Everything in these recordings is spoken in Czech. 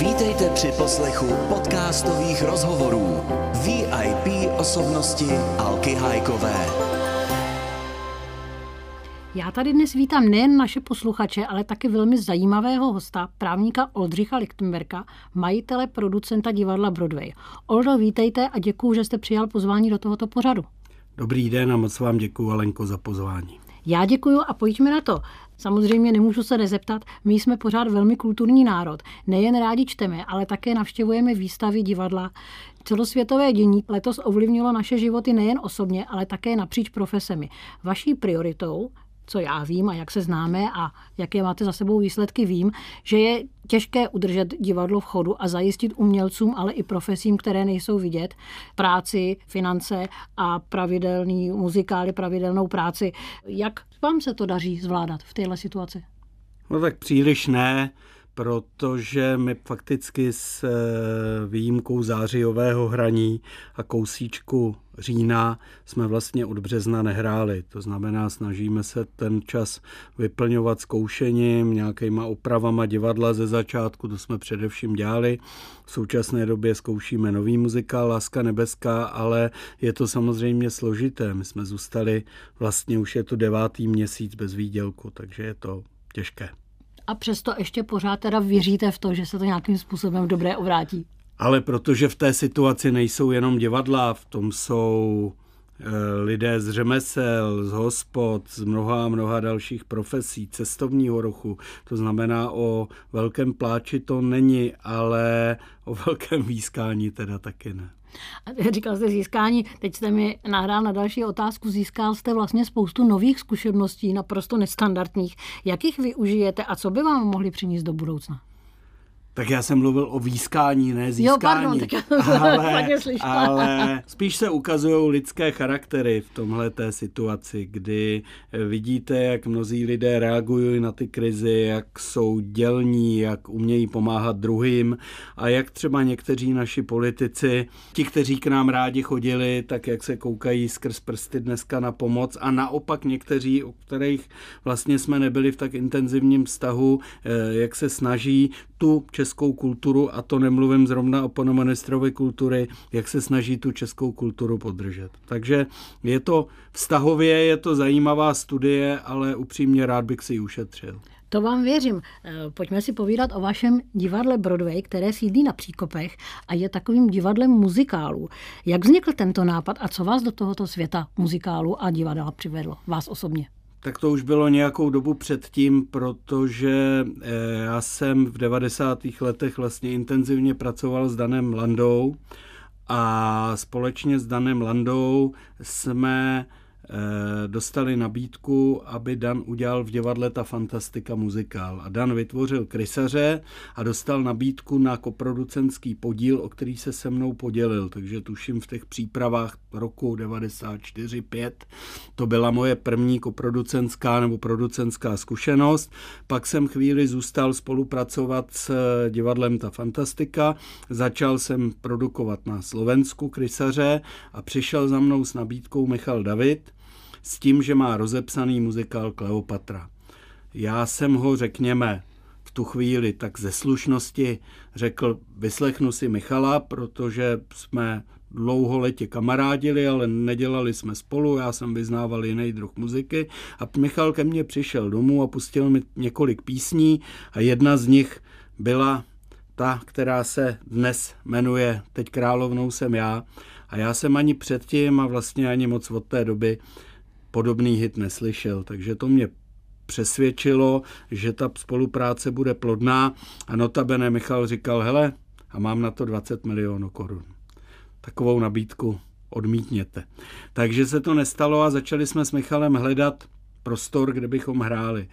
Vítejte při poslechu podcastových rozhovorů VIP osobnosti Alky Hajkové. Já tady dnes vítám nejen naše posluchače, ale taky velmi zajímavého hosta, právníka Oldřicha Lichtenberga, majitele producenta divadla Broadway. Oldo, vítejte a děkuji, že jste přijal pozvání do tohoto pořadu. Dobrý den a moc vám děkuji, Alenko, za pozvání. Já děkuji a pojďme na to. Samozřejmě nemůžu se nezeptat, my jsme pořád velmi kulturní národ. Nejen rádi čteme, ale také navštěvujeme výstavy divadla. Celosvětové dění letos ovlivnilo naše životy nejen osobně, ale také napříč profesemi. Vaší prioritou co já vím a jak se známe a jaké máte za sebou výsledky, vím, že je těžké udržet divadlo v chodu a zajistit umělcům, ale i profesím, které nejsou vidět, práci, finance a pravidelný muzikály, pravidelnou práci. Jak vám se to daří zvládat v této situaci? No tak příliš ne protože my fakticky s eh, výjimkou zářijového hraní a kousíčku října jsme vlastně od března nehráli. To znamená, snažíme se ten čas vyplňovat zkoušením, nějakýma opravama divadla ze začátku, to jsme především dělali. V současné době zkoušíme nový muzikál Láska nebeská, ale je to samozřejmě složité. My jsme zůstali, vlastně už je to devátý měsíc bez výdělku, takže je to těžké a přesto ještě pořád teda věříte v to, že se to nějakým způsobem dobré obrátí. Ale protože v té situaci nejsou jenom divadla, v tom jsou lidé z řemesel, z hospod, z mnoha a mnoha dalších profesí, cestovního ruchu. To znamená, o velkém pláči to není, ale o velkém výskání teda taky ne. Říkal jste získání, teď jste mi nahrál na další otázku, získal jste vlastně spoustu nových zkušeností, naprosto nestandardních. Jak jich využijete a co by vám mohli přinést do budoucna? Tak já jsem mluvil o výskání, ne získání. Jo, pardon, tak já ale, ale spíš se ukazují lidské charaktery v tomhle té situaci, kdy vidíte, jak mnozí lidé reagují na ty krizi, jak jsou dělní, jak umějí pomáhat druhým a jak třeba někteří naši politici, ti, kteří k nám rádi chodili, tak jak se koukají skrz prsty dneska na pomoc a naopak někteří, o kterých vlastně jsme nebyli v tak intenzivním vztahu, eh, jak se snaží tu českou kulturu, a to nemluvím zrovna o panu ministrovi kultury, jak se snaží tu českou kulturu podržet. Takže je to vztahově, je to zajímavá studie, ale upřímně rád bych si ji ušetřil. To vám věřím. Eh, pojďme si povídat o vašem divadle Broadway, které sídlí na Příkopech a je takovým divadlem muzikálu. Jak vznikl tento nápad a co vás do tohoto světa muzikálu a divadla přivedlo? Vás osobně? Tak to už bylo nějakou dobu předtím, protože eh, já jsem v 90. letech vlastně intenzivně pracoval s Danem Landou a společně s Danem Landou jsme dostali nabídku, aby Dan udělal v divadle ta fantastika muzikál. A Dan vytvořil krysaře a dostal nabídku na koproducenský podíl, o který se se mnou podělil. Takže tuším v těch přípravách roku 94-5 to byla moje první koproducentská nebo producentská zkušenost. Pak jsem chvíli zůstal spolupracovat s divadlem Ta Fantastika. Začal jsem produkovat na Slovensku krysaře a přišel za mnou s nabídkou Michal David, s tím, že má rozepsaný muzikál Kleopatra. Já jsem ho, řekněme, v tu chvíli tak ze slušnosti řekl, vyslechnu si Michala, protože jsme dlouholetě kamarádili, ale nedělali jsme spolu, já jsem vyznával jiný druh muziky a Michal ke mně přišel domů a pustil mi několik písní a jedna z nich byla ta, která se dnes jmenuje Teď královnou jsem já a já jsem ani předtím a vlastně ani moc od té doby podobný hit neslyšel, takže to mě přesvědčilo, že ta spolupráce bude plodná a notabene Michal říkal, hele, a mám na to 20 milionů korun. Takovou nabídku odmítněte. Takže se to nestalo a začali jsme s Michalem hledat prostor, kde bychom hráli.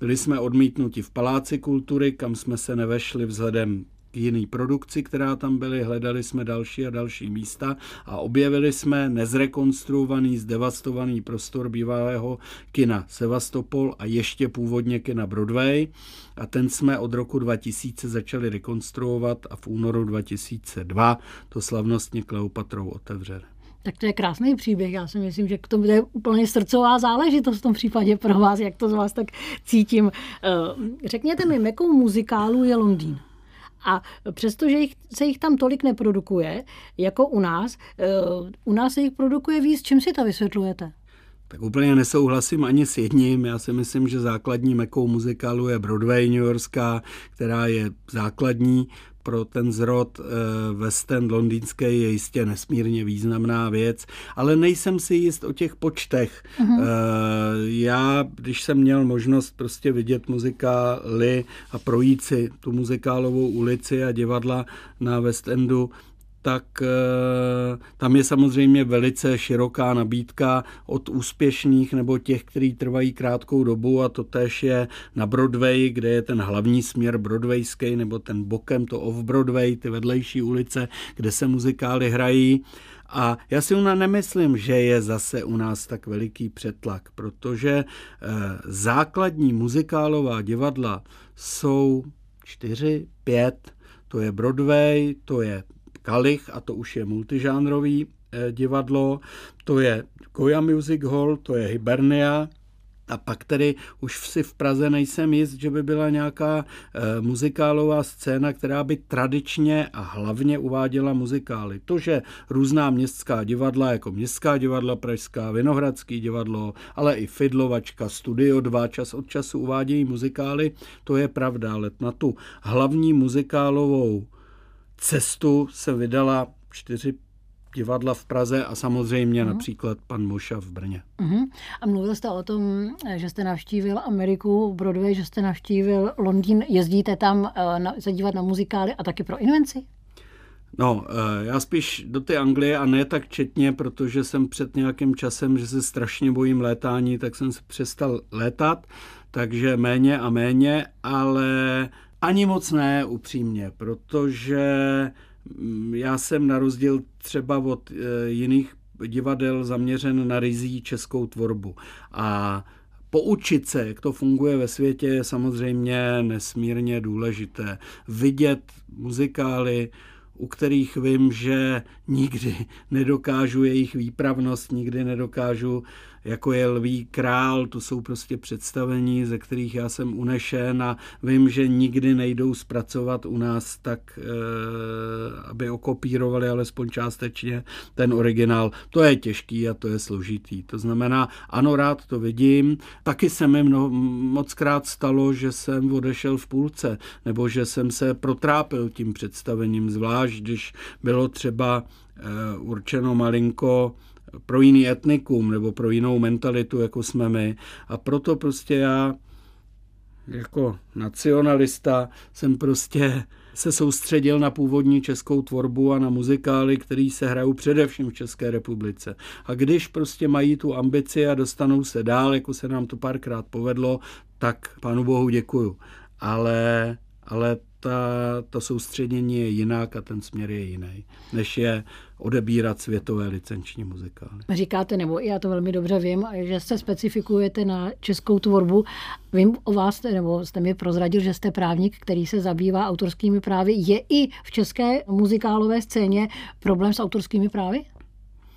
Byli jsme odmítnuti v Paláci kultury, kam jsme se nevešli vzhledem jiný produkci, která tam byly, hledali jsme další a další místa a objevili jsme nezrekonstruovaný, zdevastovaný prostor bývalého kina Sevastopol a ještě původně kina Broadway a ten jsme od roku 2000 začali rekonstruovat a v únoru 2002 to slavnostně Kleopatrou otevřeli. Tak to je krásný příběh. Já si myslím, že to bude úplně srdcová záležitost v tom případě pro vás, jak to z vás tak cítím. Eh, řekněte mi, jakou muzikálu je Londýn? A přestože jich, se jich tam tolik neprodukuje, jako u nás, u nás se jich produkuje víc. Čím si to vysvětlujete? Tak úplně nesouhlasím ani s jedním. Já si myslím, že základní mekou muzikálu je Broadway New Yorkská, která je základní pro ten zrod eh, West End londýnský je jistě nesmírně významná věc, ale nejsem si jist o těch počtech. Uh-huh. Já, když jsem měl možnost prostě vidět muzikály a projít si tu muzikálovou ulici a divadla na West Endu, tak eh, tam je samozřejmě velice široká nabídka od úspěšných nebo těch, kteří trvají krátkou dobu a to též je na Broadway, kde je ten hlavní směr broadwayský nebo ten bokem to off-Broadway, ty vedlejší ulice, kde se muzikály hrají. A já si ona nemyslím, že je zase u nás tak veliký přetlak, protože eh, základní muzikálová divadla jsou čtyři, pět, to je Broadway, to je Kalich, a to už je multižánrový eh, divadlo, to je Goya Music Hall, to je Hibernia, a pak tedy už si v Praze nejsem jist, že by byla nějaká e, muzikálová scéna, která by tradičně a hlavně uváděla muzikály. To, že různá městská divadla, jako Městská divadla Pražská, Vinohradský divadlo, ale i Fidlovačka, Studio 2 čas od času uvádějí muzikály, to je pravda, ale na tu hlavní muzikálovou cestu se vydala čtyři divadla v Praze a samozřejmě uh-huh. například pan Moša v Brně. Uh-huh. A mluvil jste o tom, že jste navštívil Ameriku, Broadway, že jste navštívil Londýn. Jezdíte tam uh, na, se dívat na muzikály a taky pro invenci? No, eh, já spíš do té Anglie a ne tak četně, protože jsem před nějakým časem, že se strašně bojím létání, tak jsem se přestal létat, takže méně a méně, ale ani moc ne, upřímně, protože mm, já jsem na rozdíl třeba od e, jiných divadel zaměřen na rizí českou tvorbu. A poučit se, jak to funguje ve světě, je samozřejmě nesmírně důležité. Vidět muzikály, u kterých vím, že nikdy nedokážu jejich výpravnost, nikdy nedokážu jako je Lví král, to jsou prostě představení, ze kterých já jsem unešen a vím, že nikdy nejdou zpracovat u nás tak, eh, aby okopírovali alespoň částečně ten originál. To je těžký a to je složitý. To znamená, ano, rád to vidím. Taky se mi mno, moc krát stalo, že jsem odešel v půlce, nebo že jsem se protrápil tím představením, zvlášť když bylo třeba eh, určeno malinko pro jiný etnikum nebo pro jinou mentalitu, jako jsme my. A proto prostě já jako nacionalista jsem prostě se soustředil na původní českou tvorbu a na muzikály, které se hrajou především v České republice. A když prostě mají tu ambici a dostanou se dál, jako se nám to párkrát povedlo, tak pánu bohu děkuju. Ale, ale ta, to soustředění je jinak a ten směr je jiný, než je odebírat světové licenční muzikály. Říkáte, nebo já to velmi dobře vím, že se specifikujete na českou tvorbu. Vím o vás, nebo jste mi prozradil, že jste právník, který se zabývá autorskými právy. Je i v české muzikálové scéně problém s autorskými právy?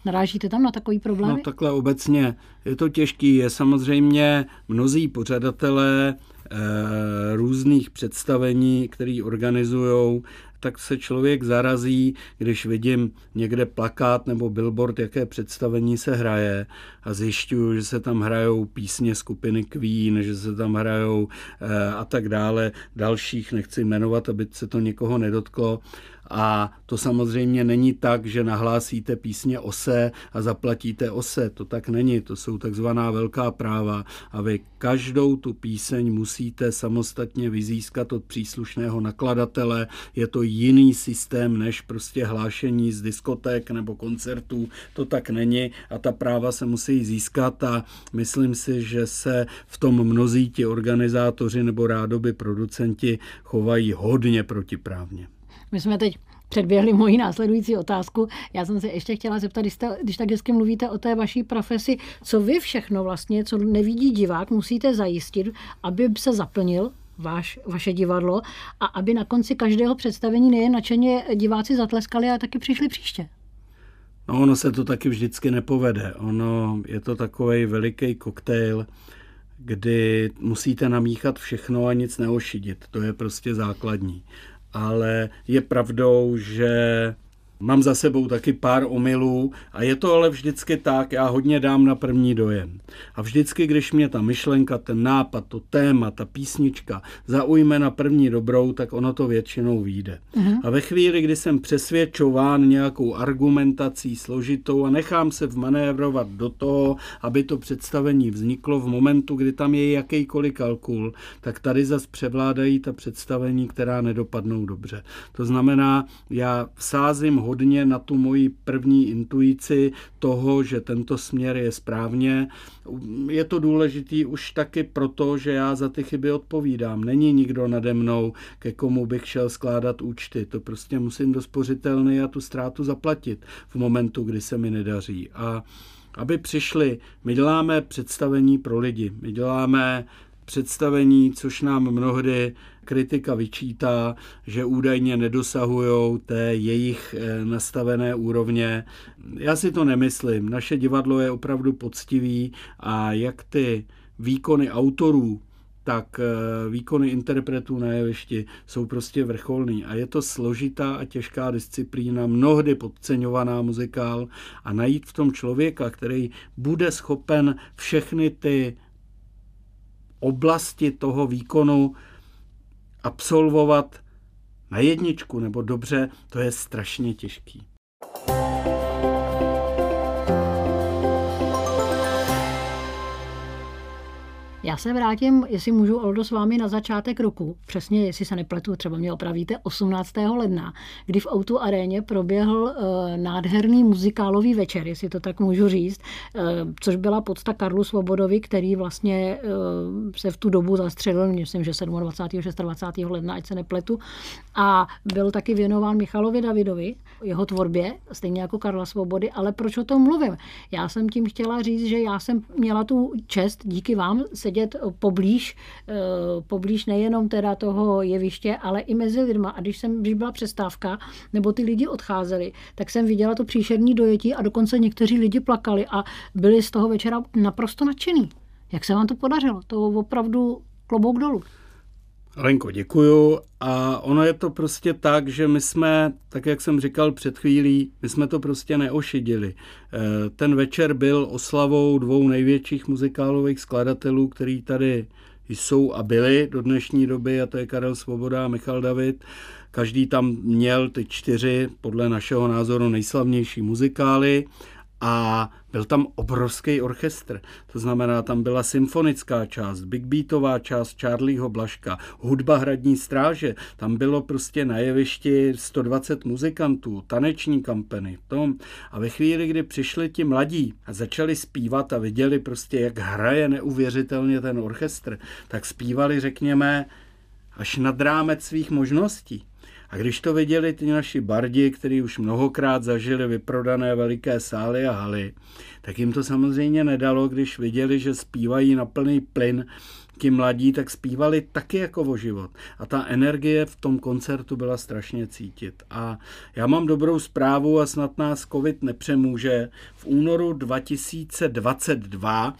Narážíte tam na takový problém? No takhle obecně je to těžký. Je samozřejmě mnozí pořadatelé Eh, různých představení, které organizují, tak se člověk zarazí, když vidím někde plakát nebo billboard, jaké představení se hraje a zjišťuju, že se tam hrajou písně skupiny Queen, že se tam hrajou eh, a tak dále, dalších nechci jmenovat, aby se to někoho nedotklo a to samozřejmě není tak, že nahlásíte písně ose a zaplatíte ose. To tak není, to jsou takzvaná velká práva a vy každou tu píseň musíte samostatně vyzískat od příslušného nakladatele. Je to jiný systém než prostě hlášení z diskoték nebo koncertů. To tak není a ta práva se musí získat a myslím si, že se v tom mnozí ti organizátoři nebo rádoby producenti chovají hodně protiprávně. My jsme teď předběhli moji následující otázku. Já jsem se ještě chtěla zeptat, když, jste, když tak hezky mluvíte o té vaší profesi, co vy všechno vlastně, co nevidí divák, musíte zajistit, aby se zaplnil váš, vaše divadlo a aby na konci každého představení nejen nadšeně diváci zatleskali, ale taky přišli příště. No, ono se to taky vždycky nepovede. Ono je to takový veliký koktejl, kdy musíte namíchat všechno a nic neošidit. To je prostě základní ale je pravdou, že Mám za sebou taky pár omylů a je to ale vždycky tak, já hodně dám na první dojem. A vždycky, když mě ta myšlenka, ten nápad, to téma, ta písnička zaujme na první dobrou, tak ono to většinou vyjde. Uh-huh. A ve chvíli, kdy jsem přesvědčován nějakou argumentací složitou a nechám se vmanévrovat do toho, aby to představení vzniklo v momentu, kdy tam je jakýkoliv kalkul, tak tady zas převládají ta představení, která nedopadnou dobře. To znamená, já sázím hodně na tu moji první intuici toho, že tento směr je správně. Je to důležitý už taky proto, že já za ty chyby odpovídám. Není nikdo nade mnou, ke komu bych šel skládat účty. To prostě musím do spořitelny a tu ztrátu zaplatit v momentu, kdy se mi nedaří. A aby přišli, my děláme představení pro lidi, my děláme představení, což nám mnohdy kritika vyčítá, že údajně nedosahují té jejich eh, nastavené úrovně. Já si to nemyslím. Naše divadlo je opravdu poctivý a jak ty výkony autorů, tak eh, výkony interpretů na jevišti jsou prostě vrcholný. A je to složitá a těžká disciplína, mnohdy podceňovaná muzikál a najít v tom člověka, který bude schopen všechny ty oblasti toho výkonu absolvovat na jedničku nebo dobře, to je strašně těžký. Já se vrátím, jestli můžu, Oldo, s vámi na začátek roku. Přesně, jestli se nepletu, třeba mě opravíte, 18. ledna, kdy v Outu aréně proběhl uh, nádherný muzikálový večer, jestli to tak můžu říct, uh, což byla podsta Karlu Svobodovi, který vlastně uh, se v tu dobu zastřelil, myslím, že 27. 26. ledna, ať se nepletu, a byl taky věnován Michalovi Davidovi, jeho tvorbě, stejně jako Karla Svobody, ale proč o tom mluvím? Já jsem tím chtěla říct, že já jsem měla tu čest díky vám sedět poblíž, eh, poblíž nejenom teda toho jeviště, ale i mezi lidma. A když, jsem, když byla přestávka, nebo ty lidi odcházeli, tak jsem viděla to příšerní dojetí a dokonce někteří lidi plakali a byli z toho večera naprosto nadšený. Jak se vám to podařilo? To opravdu klobouk dolů. Lenko, děkuju. A ono je to prostě tak, že my jsme, tak jak jsem říkal před chvílí, my jsme to prostě neošidili. Eh, ten večer byl oslavou dvou největších muzikálových skladatelů, který tady jsou a byli do dnešní doby, a to je Karel Svoboda a Michal David. Každý tam měl ty čtyři, podle našeho názoru, nejslavnější muzikály a byl tam obrovský orchestr. To znamená, tam byla symfonická část, big beatová část Charlieho Blaška, hudba hradní stráže, tam bylo prostě na jevišti 120 muzikantů, taneční kampeny, tom. A ve chvíli, kdy přišli ti mladí a začali zpívat a viděli prostě, jak hraje neuvěřitelně ten orchestr, tak zpívali, řekněme, až nad rámec svých možností. A když to viděli ty naši bardi, kteří už mnohokrát zažili vyprodané veliké sály a haly, tak jim to samozřejmě nedalo, když viděli, že zpívají na plný plyn ti mladí, tak zpívali taky jako o život. A ta energie v tom koncertu byla strašně cítit. A já mám dobrou zprávu a snad nás covid nepřemůže. V únoru 2022 Eh,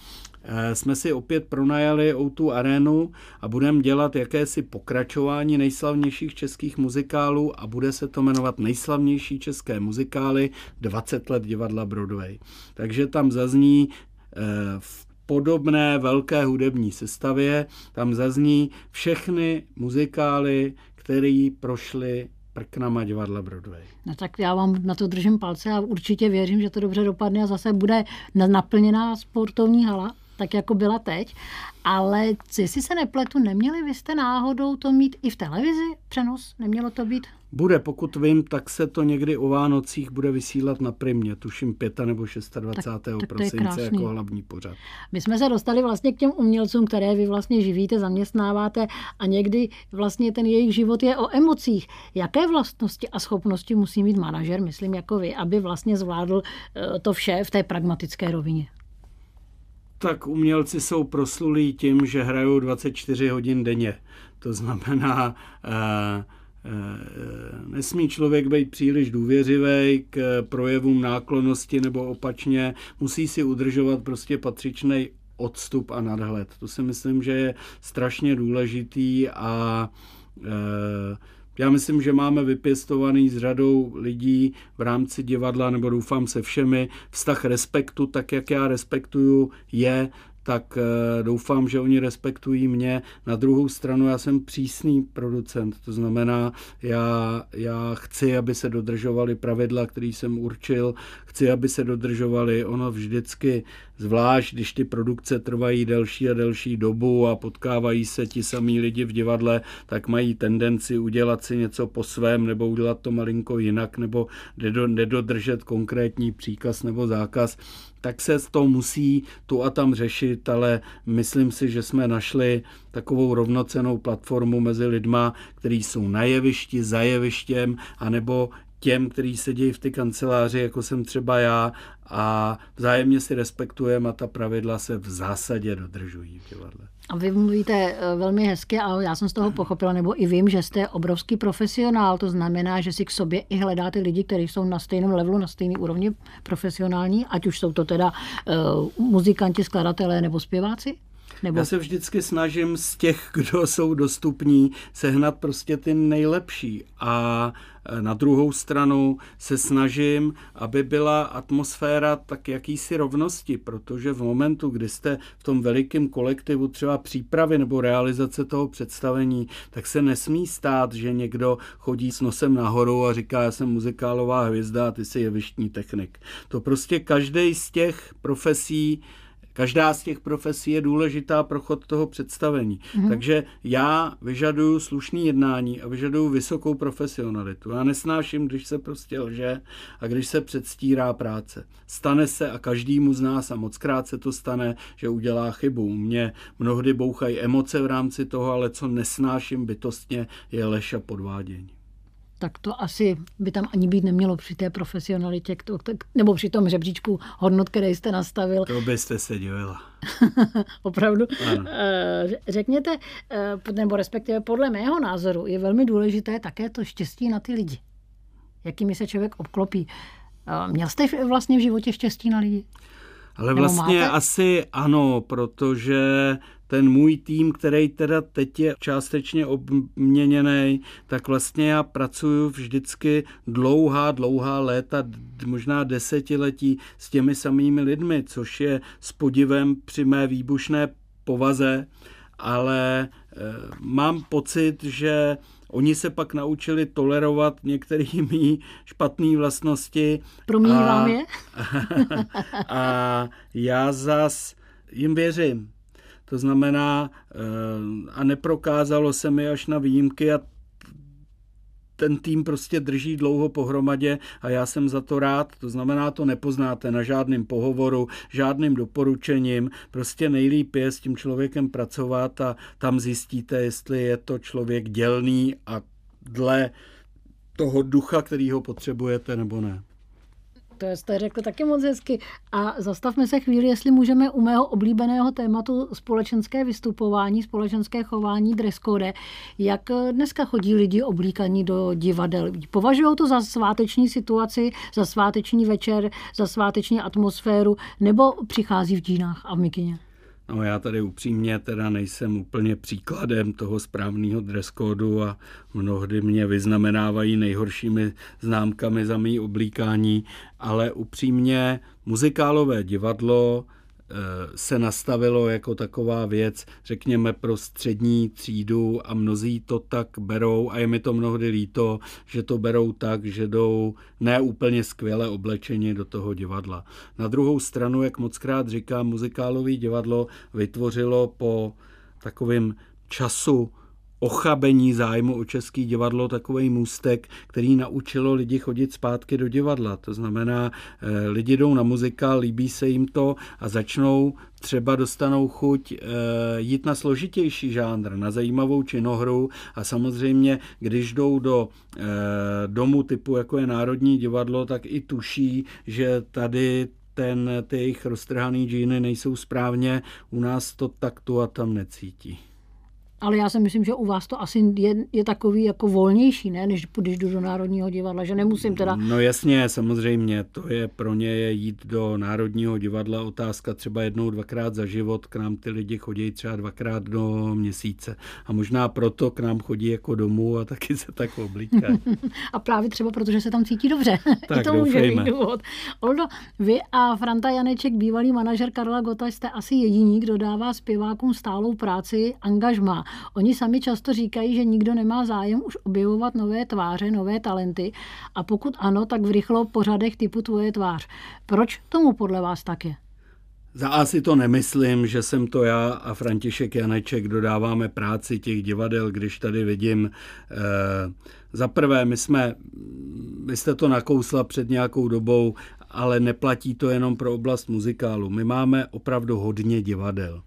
jsme si opět pronajali o arénu a budeme dělat jakési pokračování nejslavnějších českých muzikálů a bude se to jmenovat Nejslavnější české muzikály 20 let divadla Broadway. Takže tam zazní eh, v podobné velké hudební sestavě, tam zazní všechny muzikály, které prošly prknama divadla Broadway. No tak já vám na to držím palce a určitě věřím, že to dobře dopadne a zase bude naplněná sportovní hala tak jako byla teď. Ale jestli se nepletu, neměli vy jste náhodou to mít i v televizi přenos? Nemělo to být? Bude, pokud vím, tak se to někdy o Vánocích bude vysílat na Primě, tuším 5. nebo 26. Tak, tak prosince jako hlavní pořad. My jsme se dostali vlastně k těm umělcům, které vy vlastně živíte, zaměstnáváte a někdy vlastně ten jejich život je o emocích. Jaké vlastnosti a schopnosti musí mít manažer, myslím jako vy, aby vlastně zvládl eh, to vše v té pragmatické rovině? Tak umělci jsou proslulí tím, že hrajou 24 hodin denně. To znamená, eh, nesmí člověk být příliš důvěřivý k projevům náklonosti nebo opačně. Musí si udržovat prostě patřičný odstup a nadhled. To si myslím, že je strašně důležitý a eh, Já myslím, že máme vypěstovaný s řadou lidí v rámci divadla, nebo doufám se všemi, vztah respektu, tak jak já respektuju je, tak eh, doufám, že oni respektují mě. Na druhou stranu já jsem přísný producent, to znamená, já, já chci, aby se dodržovaly pravidla, které jsem určil, chci, aby se dodržovaly. Ono vždycky, zvlášť když ty produkce trvají delší a delší dobu a potkávají se ti samí lidi v divadle, tak mají tendenci udělat si něco po svém nebo udělat to malinko jinak nebo nedodržet konkrétní příkaz nebo zákaz tak se to musí tu a tam řešit, ale myslím si, že jsme našli takovou rovnocenou platformu mezi lidma, kteří jsou na jevišti, za jevištěm, anebo těm, kteří sedí v ty kanceláři, jako jsem třeba já, a vzájemně si respektujeme a ta pravidla se v zásadě dodržují v divadle. A vy mluvíte eh, velmi hezky a já jsem z toho pochopila, nebo i vím, že jste obrovský profesionál, to znamená, že si k sobě i hledáte lidi, kteří jsou na stejném levelu, na stejné úrovni profesionální, ať už jsou to teda uh, muzikanti, skladatelé nebo zpěváci? Nebo... Já se vždycky snažím z těch, kdo jsou dostupní, sehnat prostě ty nejlepší. A e, na druhou stranu se snažím, aby byla atmosféra tak jakýsi rovnosti, protože v momentu, kdy jste v tom velikém kolektivu třeba přípravy nebo realizace toho představení, tak se nesmí stát, že někdo chodí s nosem nahoru a říká, já jsem muzikálová hvězda a ty jsi jevištní technik. To prostě každý z těch profesí Každá z těch profesí je důležitá pro chod toho představení. Mm-hmm. Takže já vyžaduju slušný jednání a vyžaduju vysokou profesionalitu. Já nesnáším, když se prostě lže a když se předstírá práce. Stane se a každýmu z nás a moc krát se to stane, že udělá chybu. Mě mnohdy bouchají emoce v rámci toho, ale co nesnáším bytostně je lež a podvádění tak to asi by tam ani být nemělo při té profesionalitě, nebo při tom řebříčku hodnot, které jste nastavil. To byste se divila. Opravdu. Ano. Eh, řekněte, eh, nebo respektive podle mého názoru, je velmi důležité také to štěstí na ty lidi. Jakými se člověk obklopí. Eh, měl jste vlastně v životě štěstí na lidi? Ale vlastně asi ano, protože ten můj tým, který teda teď je částečně obměněný, tak vlastně já pracuju vždycky dlouhá, dlouhá léta, možná desetiletí s těmi samými lidmi, což je s podivem při mé výbušné povaze, ale e, mám pocit, že Oni se pak naučili tolerovat některé mý špatné vlastnosti. Promívám je. a já zas jim věřím. To znamená, eh, a neprokázalo se mi až na výjimky a ten tým prostě drží dlouho pohromadě a já jsem za to rád. To znamená, to nepoznáte na žádném pohovoru, žádným doporučením. Prostě nejlíp je s tím člověkem pracovat a tam zjistíte, jestli je to člověk dělný a dle toho ducha, který ho potřebujete, nebo ne. To jste řekl taky moc hezky. A zastavme se chvíli, jestli můžeme u mého oblíbeného tématu společenské vystupování, společenské chování, dress code. Jak dneska chodí lidi oblíkaní do divadel? Považují to za sváteční situaci, za sváteční večer, za sváteční atmosféru, nebo přichází v džínách a v mikině? No já tady upřímně teda nejsem úplně příkladem toho správného dress kódu a mnohdy mě vyznamenávají nejhoršími známkami za mý oblíkání, ale upřímně muzikálové divadlo se nastavilo jako taková věc, řekněme, pro střední třídu a mnozí to tak berou a je mi to mnohdy líto, že to berou tak, že jdou neúplně skvěle oblečeni do toho divadla. Na druhou stranu, jak moc krát říkám, muzikálové divadlo vytvořilo po takovém času ochabení zájmu o český divadlo takový můstek, který naučilo lidi chodit zpátky do divadla. To znamená, eh, lidi jdou na muzikál, líbí se jim to a začnou třeba dostanou chuť e, jít na složitější žánr, na zajímavou činohru a samozřejmě, když jdou do e, domu typu, jako je Národní divadlo, tak i tuší, že tady ten, ty jejich roztrhaný džíny nejsou správně, u nás to tak tu a tam necítí. Ale já si myslím, že u vás to asi je, je takový jako volnější, ne, než když jdu do Národního divadla, že nemusím teda... No jasně, samozřejmě, to je pro ně je jít do Národního divadla otázka třeba jednou, dvakrát za život, k nám ty lidi chodí třeba dvakrát do měsíce. A možná proto k nám chodí jako domů a taky se tak oblíkají. a právě třeba proto, že se tam cítí dobře. Tak I to může být důvod. Oldo, vy a Franta Janeček, bývalý manažer Karla Gota, jste asi jediní, kdo dává zpěvákům stálou práci, angažma. Oni sami často říkají, že nikdo nemá zájem už objevovat nové tváře, nové talenty a pokud ano, tak v rychlo pořadech typu tvoje tvář. Proč tomu podle vás tak je? Za asi to nemyslím, že jsem to já a František Janeček dodáváme práci těch divadel, když tady vidím. Eh, za prvé, my jsme, vy jste to nakousla před nějakou dobou, ale neplatí to jenom pro oblast muzikálu. My máme opravdu hodně divadel.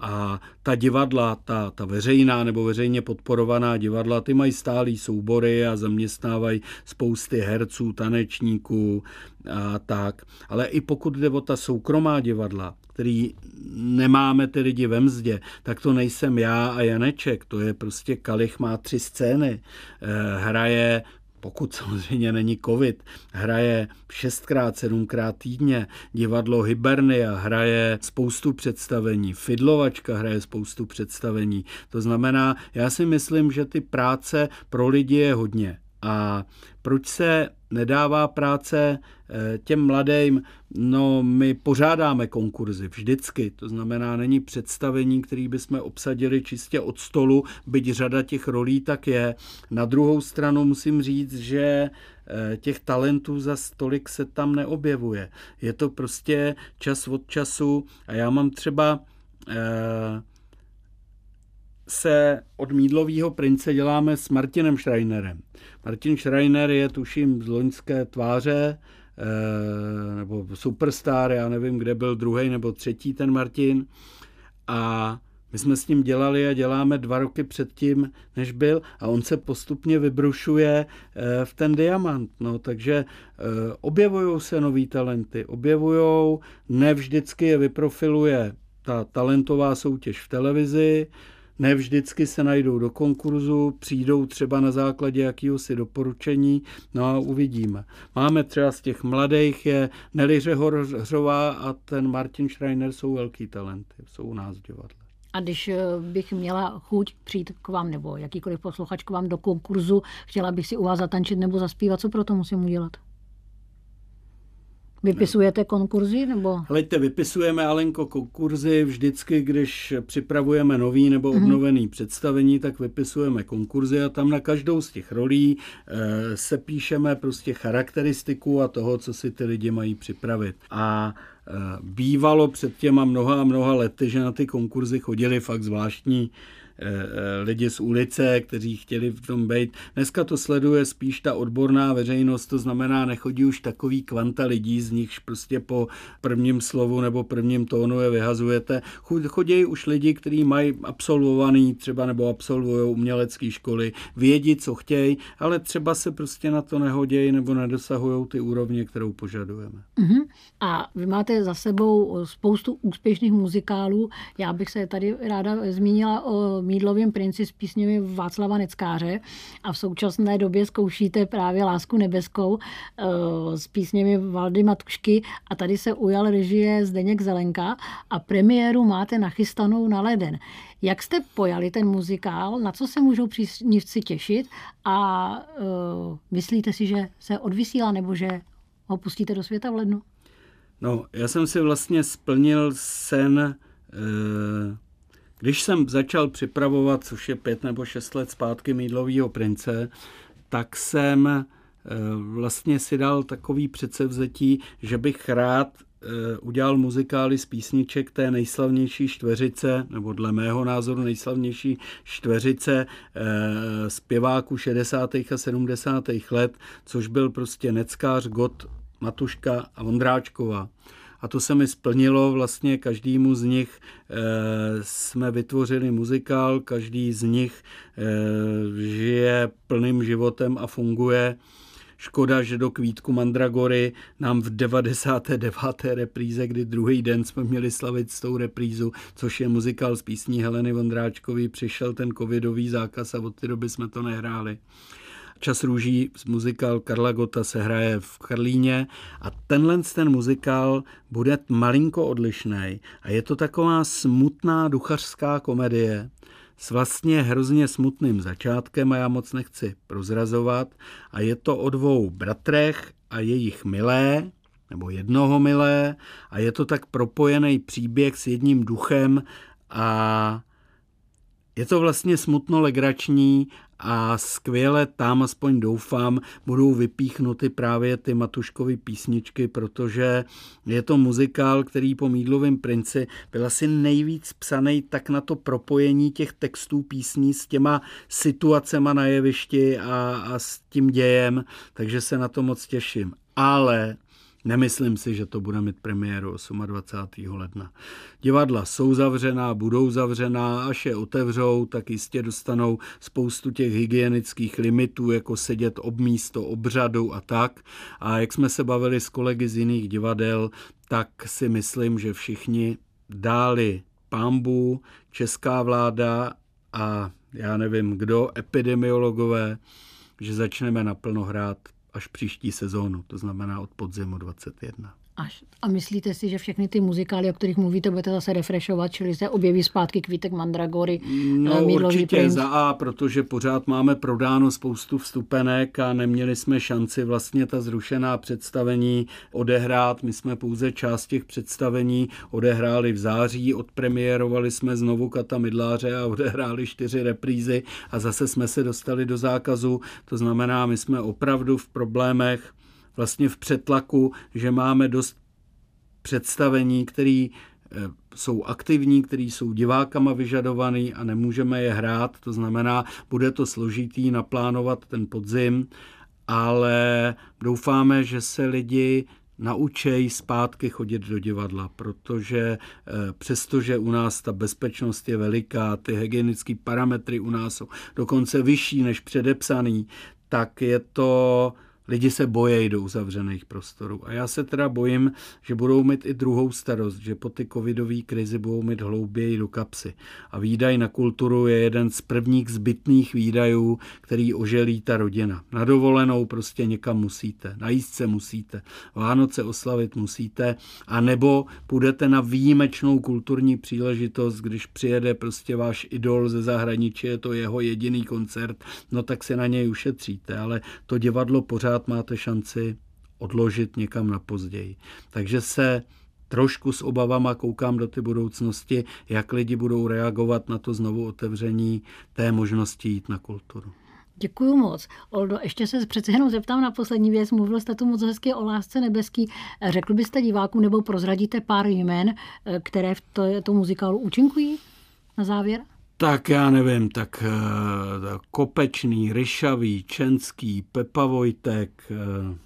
A ta divadla, ta, ta veřejná nebo veřejně podporovaná divadla, ty mají stálý soubory a zaměstnávají spousty herců, tanečníků a tak. Ale i pokud jde o ta soukromá divadla, který nemáme ty lidi ve mzdě, tak to nejsem já a Janeček, to je prostě Kalich má tři scény, eh, hraje pokud samozřejmě není covid, hraje šestkrát, sedmkrát týdně, divadlo Hibernia hraje spoustu představení, Fidlovačka hraje spoustu představení. To znamená, já si myslím, že ty práce pro lidi je hodně. A proč se nedává práce eh, těm mladým? No, my pořádáme konkurzy vždycky, to znamená, není představení, který bychom obsadili čistě od stolu, byť řada těch rolí tak je. Na druhou stranu musím říct, že eh, těch talentů za stolik se tam neobjevuje. Je to prostě čas od času a já mám třeba eh, se od Mídlového prince děláme s Martinem Schreinerem. Martin Schreiner je tuším z loňské tváře, eh, nebo superstar, já nevím, kde byl druhý nebo třetí ten Martin. A my jsme s ním dělali a děláme dva roky předtím, než byl a on se postupně vybrušuje eh, v ten diamant. No, takže eh, objevují se nový talenty, objevují, ne vždycky je vyprofiluje ta talentová soutěž v televizi, ne vždycky se najdou do konkurzu, přijdou třeba na základě jakéhosi doporučení, no a uvidíme. Máme třeba z těch mladých je Nelly Řehořová a ten Martin Schreiner jsou velký talenty, jsou u nás v divadle. A když eh, bych měla chuť přijít k vám, nebo jakýkoliv posluchač k vám do konkurzu, chtěla bych si u vás zatančit nebo zaspívat, co pro to musím udělat? Vypisujete konkurzy? Nebo? Hleďte, vypisujeme, Alenko, konkurzy vždycky, když připravujeme nový nebo mhm. obnovený mm-hmm. představení, tak vypisujeme konkurzy a tam na každou z těch rolí e, se píšeme prostě charakteristiku a toho, co si ty lidi mají připravit. A e, bývalo před těma mnoha a mnoha lety, že na ty konkurzy chodili fakt zvláštní lidi z ulice, kteří chtěli v tom být. Dneska to sleduje spíš ta odborná veřejnost, to znamená, nechodí už takový kvanta lidí, z nichž prostě po prvním slovu nebo prvním tónu je vyhazujete. Chodí už lidi, kteří mají absolvovaný třeba nebo absolvují umělecké školy, vědí, co chtějí, ale třeba se prostě na to nehodějí nebo nedosahují ty úrovně, kterou požadujeme. Uh-huh. A vy máte za sebou spoustu úspěšných muzikálů. Já bych se tady ráda zmínila o Mídlovým princi s písněmi Václava Neckáře a v současné době zkoušíte právě Lásku nebeskou eh, s písněmi Valdy Matušky a tady se ujal režie Zdeněk Zelenka a premiéru máte nachystanou na leden. Jak jste pojali ten muzikál, na co se můžou příznivci těšit a uh, myslíte si, že se odvysílá nebo že ho pustíte do světa v lednu? No, já jsem si vlastně splnil sen uh když jsem začal připravovat, což je pět nebo šest let zpátky Mídlovýho prince, tak jsem eh, vlastně si dal takový předsevzetí, že bych rád eh, udělal muzikály z písniček té nejslavnější čtveřice, nebo dle mého názoru nejslavnější čtveřice eh, zpěváků 60. a 70. let, což byl prostě Neckář, Got, Matuška a Vondráčková a to se mi splnilo. Vlastně každému z nich e, jsme vytvořili muzikál, každý z nich e, žije plným životem a funguje. škoda, že do Kvítku Mandragory nám v 99. repríze, kdy druhý den jsme měli slavit s tou reprízu, což je muzikál z písní Heleny Vondráčkový, přišel ten covidový zákaz a od té doby jsme to nehráli. Čas růží, muzikál Karla Gota se hraje v Karlíně a tenhle ten muzikál bude malinko odlišný a je to taková smutná duchařská komedie s vlastně hrozně smutným začátkem a já moc nechci prozrazovat. A je to o dvou bratrech a jejich milé, nebo jednoho milé a je to tak propojený příběh s jedním duchem a je to vlastně smutno legrační a skvěle tam, aspoň doufám, budou vypíchnuty právě ty Matuškovy písničky, protože je to muzikál, který po Mídlovém princi byl asi nejvíc psaný tak na to propojení těch textů písní s těma situacema na jevišti a, a s tím dějem, takže se na to moc těším. Ale Nemyslím si, že to bude mít premiéru 28. ledna. Divadla jsou zavřená, budou zavřená, až je otevřou, tak jistě dostanou spoustu těch hygienických limitů, jako sedět ob místo obřadu a tak. A jak jsme se bavili s kolegy z jiných divadel, tak si myslím, že všichni dáli pámbu, česká vláda a já nevím kdo, epidemiologové, že začneme naplno hrát až příští sezónu, to znamená od podzimu 21. Až. A myslíte si, že všechny ty muzikály, o kterých mluvíte, budete zase refreshovat, čili se objeví zpátky Kvítek Mandragory, No určitě princ. za A, protože pořád máme prodáno spoustu vstupenek a neměli jsme šanci vlastně ta zrušená představení odehrát. My jsme pouze část těch představení odehráli v září, odpremiérovali jsme znovu Kata Mydláře a odehráli čtyři reprízy a zase jsme se dostali do zákazu. To znamená, my jsme opravdu v problémech vlastně v přetlaku, že máme dost představení, které eh, jsou aktivní, které jsou divákama vyžadovaný a nemůžeme je hrát. To znamená, bude to složitý naplánovat ten podzim, ale doufáme, že se lidi naučej zpátky chodit do divadla, protože eh, přestože u nás ta bezpečnost je veliká, ty hygienické parametry u nás jsou dokonce vyšší než předepsaný, tak je to Lidi se bojejí do uzavřených prostorů. A já se teda bojím, že budou mít i druhou starost, že po ty covidové krizi budou mít hlouběji do kapsy. A výdaj na kulturu je jeden z prvních zbytných výdajů, který oželí ta rodina. Na dovolenou prostě někam musíte, najíst se musíte, Vánoce oslavit musíte, a nebo půjdete na výjimečnou kulturní příležitost, když přijede prostě váš idol ze zahraničí, je to jeho jediný koncert, no tak se na něj ušetříte, ale to divadlo pořád pořád máte šanci odložit někam na později. Takže se trošku s obavama koukám do ty budoucnosti, jak lidi budou reagovat na to znovu otevření té možnosti jít na kulturu. Děkuji moc. Oldo, ještě se přece jenom zeptám na poslední věc. Mluvil jste tu moc hezky o lásce nebeský. Řekl byste divákům nebo prozradíte pár jmen, které v to, to muzikálu účinkují na závěr? Tak já nevím, tak uh, Kopečný, Ryšavý, Čenský, Pepa Vojtek, uh,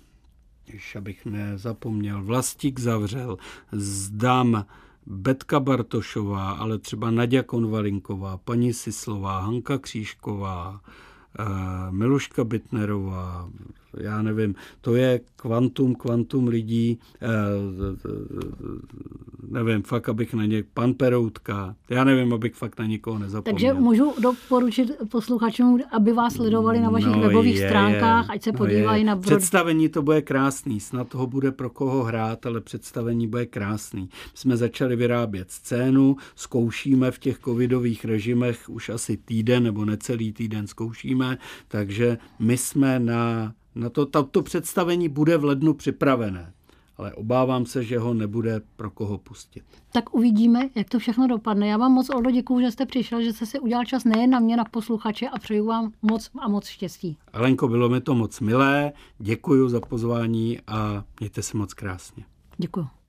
když abych nezapomněl, Vlastík zavřel, Zdam, Betka Bartošová, ale třeba Nadia Konvalinková, paní Sislová, Hanka Křížková, Miluška Bitnerová, já nevím, to je kvantum, kvantum lidí, eh, nevím, fakt, abych na ně, pan Peroutka, já nevím, abych fakt na nikoho nezapomněl. Takže můžu doporučit posluchačům, aby vás sledovali na vašich no, webových je, stránkách, ať se no podívají je. na... Brod... Představení to bude krásný, snad toho bude pro koho hrát, ale představení bude krásný. Jsme začali vyrábět scénu, zkoušíme v těch covidových režimech už asi týden nebo necelý týden zkoušíme, takže my jsme na na to, to představení bude v lednu připravené, ale obávám se, že ho nebude pro koho pustit. Tak uvidíme, jak to všechno dopadne. Já vám moc, Oldo, děkuju, že jste přišel, že jste si udělal čas nejen na mě, na posluchače a přeju vám moc a moc štěstí. Alenko, bylo mi to moc milé, děkuji za pozvání a mějte se moc krásně. Děkuji.